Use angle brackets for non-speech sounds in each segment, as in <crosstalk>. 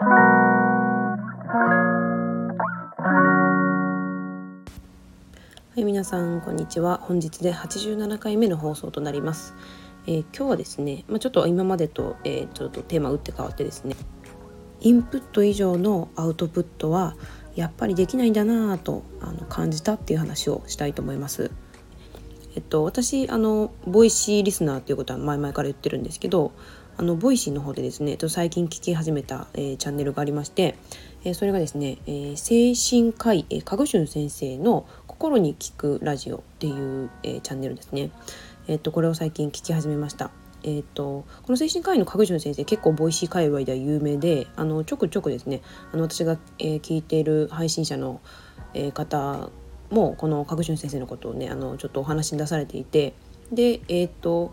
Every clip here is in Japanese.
はい皆さんこんにちは本日で87回目の放送となります、えー、今日はですね、まあ、ちょっと今までと,、えー、ちょっとテーマ打って変わってですねインプット以上のアウトプットはやっぱりできないんだなぁとあの感じたっていう話をしたいと思います。えっと、私あの Voicy リスナーっていうことは前々から言ってるんですけどあの Voicy の方でですね最近聞き始めた、えー、チャンネルがありまして、えー、それがですね、えー、精神科医、えー、かぐしゅん先生の心に聞くラジオっていう、えー、チャンネルですね。えっとこれを最近聞き始めました。えーと、この精神科医の角順先生結構 Voicy 界隈では有名であのちょくちょくですねあの私が、えー、聞いている配信者の、えー、方もこの角順先生のことをねあのちょっとお話に出されていてでえっ、ー、と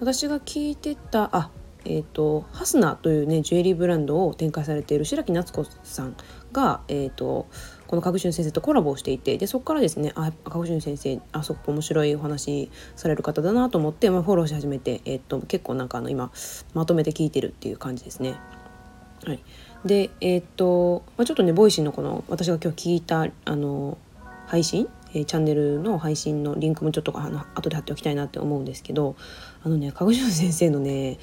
私が聞いてたあえーと、 HASUNA というねジュエリーブランドを展開されている白木夏子さんが、えーと、この角俊先生とコラボをしていてでそこからですねあ角俊先生あそこ面白いお話される方だなと思って、まあ、フォローし始めて、えーと、結構なんかあの今まとめて聞いてるっていう感じですね。はい、でえっ、ー、と、まあ、ちょっとね Voicy のこの私が今日聞いたあの配信え、チャンネルの配信のリンクもちょっとあの後で貼っておきたいなって思うんですけどあのね鹿児島先生のね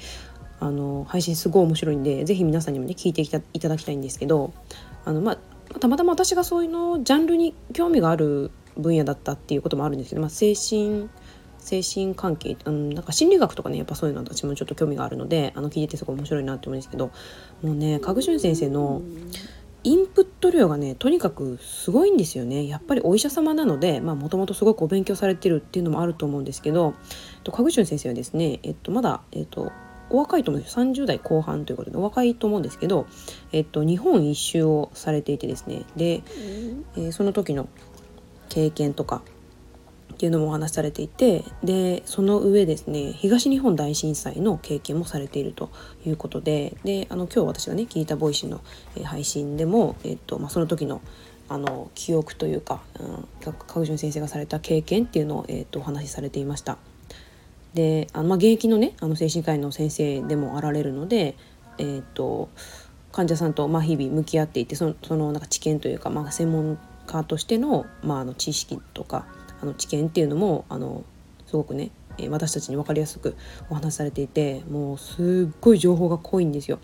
あの配信すごい面白いんで是非皆さんにもね聞いていただきたいんですけどあの、まあ、たまたま私がそういうのジャンルに興味がある分野だったっていうこともあるんですけど、まあ、精神精神関係、うん、なんか心理学とかねやっぱそういうの私もちょっと興味があるのであの聞いててすごい面白いなって思うんですけどもうねかぐしゅん先生のインプット量がねとにかくすごいんですよね。やっぱりお医者様なのでもともとすごくお勉強されてるっていうのもあると思うんですけどかぐしゅん先生はですね、えっと、まだ、えっと、お若いと思うんです30代後半ということでお若いと思うんですけど、えっと、日本一周をされていてですね。で、えー、その時の経験とかっていうのもお話しされていてでその上ですね東日本大震災の経験もされているということでであの今日私がね聞いた Voicy の、えー、配信でも、えっとまあ、その時のあの記憶というか、うん、川口先生がされた経験っていうのを、えー、とお話しされていました。であの、まあ、現役のねあの精神科医の先生でもあられるので、えーと、患者さんとまあ日々向き合っていてそのそのなんか知見というか、まあ、専門家としての,、まあ、あの知識とかあの知見っていうのもあのすごくね私たちに分かりやすくお話しされていてもうすっごい情報が濃いんですよ。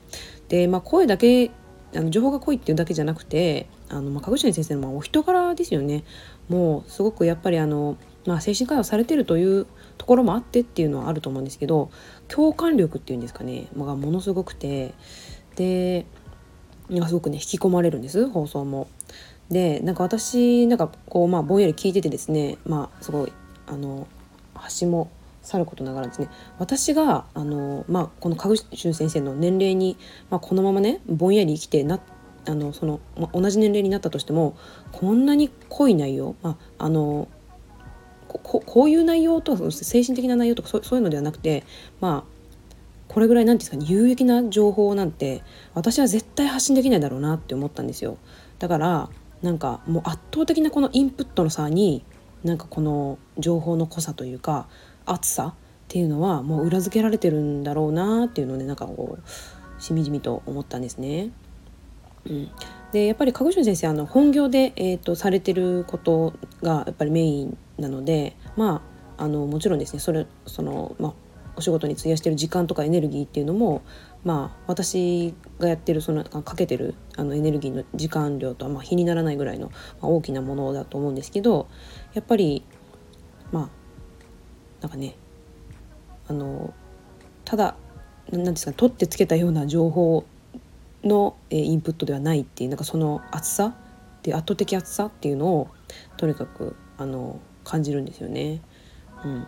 で、まあ、声だけあの情報が濃いっていうだけじゃなくてあの、まあ、鹿口先生のお人柄ですよね。もうすごくやっぱりあの、まあ、精神科医をされてるというところもあってっていうのはあると思うんですけど共感力っていうんですかね、まあ、ものすごくてですごくね引き込まれるんです放送も。でなんか私なんかこうまあぼんやり聞いててですねまあすごいあの端もさることながらですね私があの、まあ、このかぐしゅん先生の年齢に、まあ、このままねぼんやり生きてなあのその、まあ、同じ年齢になったとしてもこんなに濃い内容、まあ、あのここういう内容とか精神的な内容とかそういうのではなくてまあこれぐらい何て言うんですかね有益な情報なんて私は絶対発信できないだろうなって思ったんですよだからなんかもう圧倒的なこのインプットの差になんかこの情報の濃さというか厚さっていうのはもう裏付けられてるんだろうなっていうのをねなんかこうしみじみと思ったんですね。うん、でやっぱり鹿児島先生あの本業で、えーと、されてることがやっぱりメインなのでまああのもちろんですねそれその、まあ、お仕事に費やしてる時間とかエネルギーっていうのもまあ私がやってるそのかけてるあのエネルギーの時間量とはまあ比にならないぐらいの、ま、大きなものだと思うんですけどやっぱりまあなんかねあのただ何ですか取ってつけたような情報の、えインプットではないっていうなんかその厚さって圧倒的厚さっていうのをとにかくあの感じるんですよね。うん、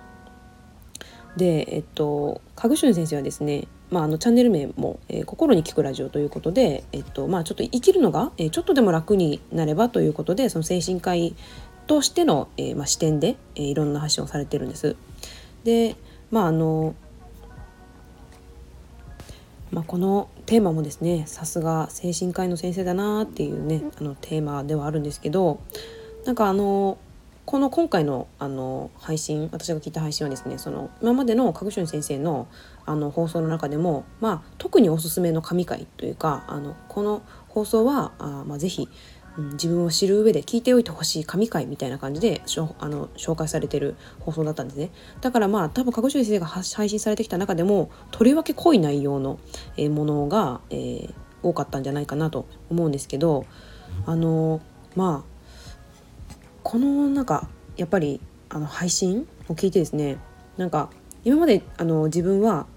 でえっとカグシュン先生はですねまあ、あのチャンネル名も、えー、心に聞くラジオ」ということで、えっとまあ、ちょっと生きるのが、えー、ちょっとでも楽になればということでその精神科医としての、えーまあ、視点で、えー、いろんな発信をされてるんです。でまああのまあ、このテーマもですねさすが精神科医の先生だなっていうねあのテーマではあるんですけどなんかあのこの今回のあの配信私が聞いた配信はですねその今までのカグシュン先生のあの放送の中でも、まあ、特におすすめの神回というかあのこの放送はあ、まあ、ぜひ、うん、自分を知る上で聞いておいてほしい神回みたいな感じでしょあの紹介されてる放送だったんですね。だからまあ多分鹿児島先生が配信されてきた中でもとりわけ濃い内容の、え、ものが、えー、多かったんじゃないかなと思うんですけどあのまあこのなんかやっぱりあの配信を聞いてですねなんか今まであの自分は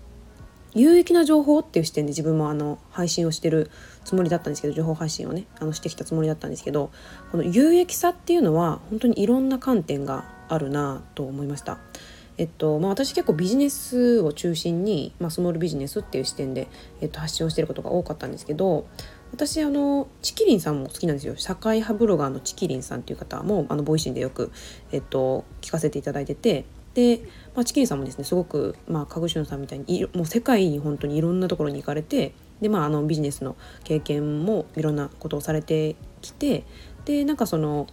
有益な情報っていう視点で自分もあの配信をしてるつもりだったんですけど情報発信をねあのしてきたつもりだったんですけどこの有益さっていうのは本当にいろんな観点があるなと思いました。えっとまあ、私結構ビジネスを中心に、まあ、スモールビジネスっていう視点で、えっと、発信をしてることが多かったんですけど私あのちきりんさんも好きなんですよ。社会派ブロガーのちきりんさんっていう方もあの Voicy でよく、えっと、聞かせていただいてて。で、まあ、チキリンさんもですねすごく、まあ、鹿児島さんみたいにもう世界に本当にいろんなところに行かれてで、まあ、あのビジネスの経験もいろんなことをされてきてでなんかその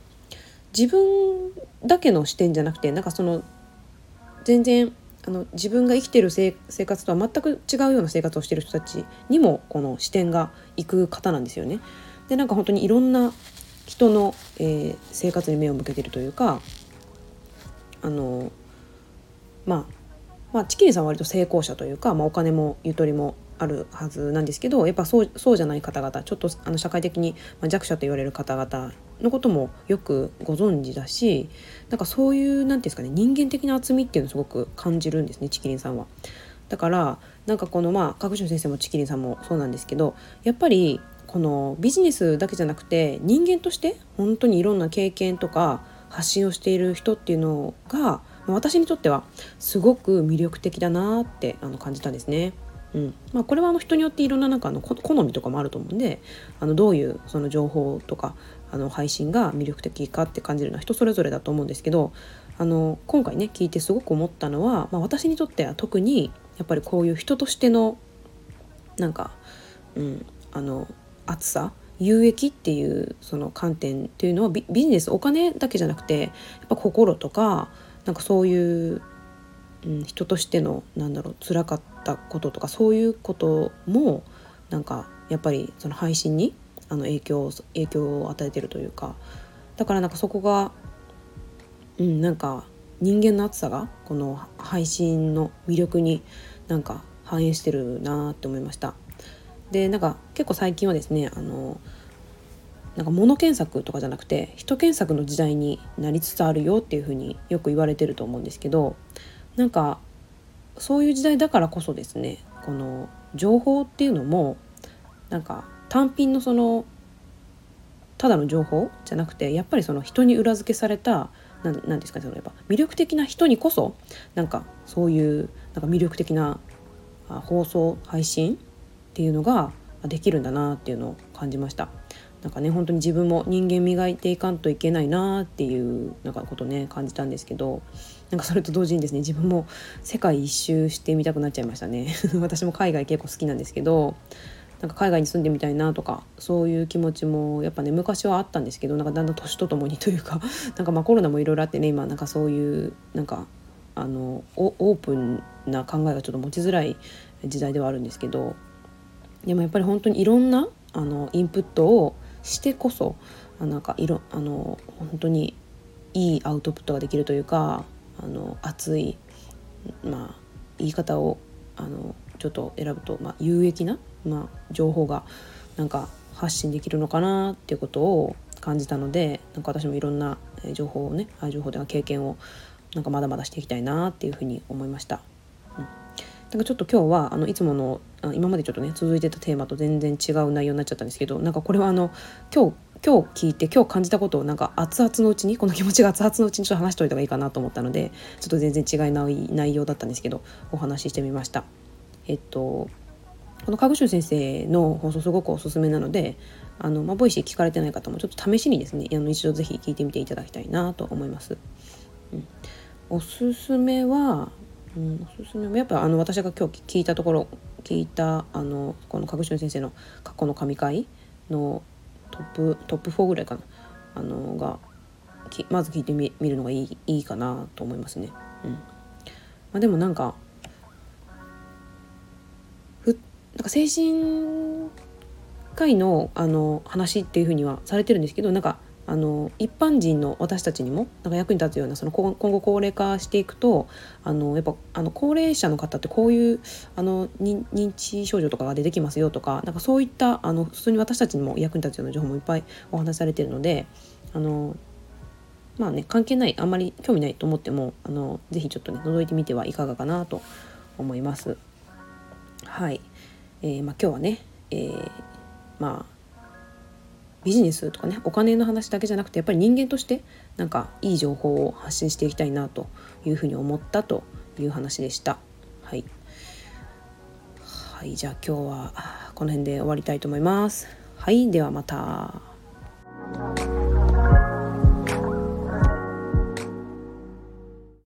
自分だけの視点じゃなくてなんかその全然あの自分が生きてる生活とは全く違うような生活をしてる人たちにもこの視点がいく方なんですよね。でなんか本当にいろんな人の、えー、生活に目を向けてるというかあのまあまあ、チキリさんは割と成功者というか、まあ、お金もゆとりもあるはずなんですけどやっぱそうそうじゃない方々ちょっとあの社会的に弱者と言われる方々のこともよくご存知だしなんかそういう何て言うんですかね人間的な厚みっていうのをすごく感じるんですねチキリンさんは。だからなんかこのまあ各種先生もチキリンさんもそうなんですけどやっぱりこのビジネスだけじゃなくて人間として本当にいろんな経験とか発信をしている人っていうのが私にとってはすごく魅力的だなってあの感じたんですね。うんまあ、これはあの人によっていろんななんかあの好みとかもあると思うんであのどういうその情報とかあの配信が魅力的かって感じるのは人それぞれだと思うんですけどあの今回ね聞いてすごく思ったのは、まあ、私にとっては特にやっぱりこういう人としてのなんか、うん、あの厚さ有益っていうその観点っていうのはビジネスお金だけじゃなくてやっぱ心とかなんかそういう、うん、人としてのなんだろう辛かったこととかそういうこともなんかやっぱりその配信にあの影響影響を与えてるというかだからなんかそこが、うん、なんか人間の熱さがこの配信の魅力になんか反映してるなって思いました。でなんか結構最近はですねあのなんか物検索とかじゃなくて人検索の時代になりつつあるよっていうふうによく言われてると思うんですけどなんかそういう時代だからこそですねこの情報っていうのもなんか単品のそのただの情報じゃなくてやっぱりその人に裏付けされた何ですかねそのやっぱ魅力的な人にこそなんかそういうなんか魅力的な放送配信っていうのができるんだなっていうのを感じました。なんかね本当に自分も人間磨いていかんといけないなっていうなんかことね感じたんですけどなんかそれと同時にですね自分も世界一周してみたくなっちゃいましたね <laughs> 私も海外結構好きなんですけどなんか海外に住んでみたいなとかそういう気持ちもやっぱね昔はあったんですけどなんかだんだん年とともにというか <laughs> なんかまあコロナもいろいろあってね今なんかそういうなんかあのオープンな考えがちょっと持ちづらい時代ではあるんですけどでもやっぱり本当にいろんなあのインプットをしてこそなんか色あの本当にいいアウトプットができるというかあの熱い、まあ、言い方をあのちょっと選ぶと、まあ、有益な、ま、情報がなんか発信できるのかなっていうことを感じたのでなんか私もいろんな情報をね情報では経験をなんかまだまだしていきたいなっていうふうに思いました。うんなんかちょっと今日はあのいつもの今までちょっとね続いてたテーマと全然違う内容になっちゃったんですけどなんかこれはあの今日今日聞いて今日感じたことをなんか熱々のうちにこの気持ちが熱々のうちにちょっと話しておいた方がいいかなと思ったのでちょっと全然違いない内容だったんですけどお話ししてみました。えっとこの鹿児島先生の放送すごくおすすめなのであの、まあ、 Voicy 聞かれてない方もちょっと試しにですねあの一度ぜひ聞いてみていただきたいなと思います。うん、おすすめはうん、おすすめもやっぱあの私が今日聞いたところ聞いたあのこの鹿児島先生の過去の神回のトップトップ4ぐらいかなあのがきまず聞いてみるのがいいいいかなと思いますね。うんまあ、でもなんかなんか精神科医のあの話っていうふうにはされてるんですけどなんかあの一般人の私たちにもなんか役に立つようなその今後高齢化していくとあのやっぱあの高齢者の方ってこういうあの認知症状とかが出てきますよとかなんかそういったあの普通に私たちにも役に立つような情報もいっぱいお話しされてるのであのまあね関係ないあんまり興味ないと思ってもあのぜひちょっとね覗いてみてはいかがかなと思います。はい、えー、まあ、今日はね、えー、まあビジネスとかねお金の話だけじゃなくてやっぱり人間としてなんかいい情報を発信していきたいなというふうに思ったという話でした。はい、はい、じゃあ今日はこの辺で終わりたいと思います。はい、ではまた。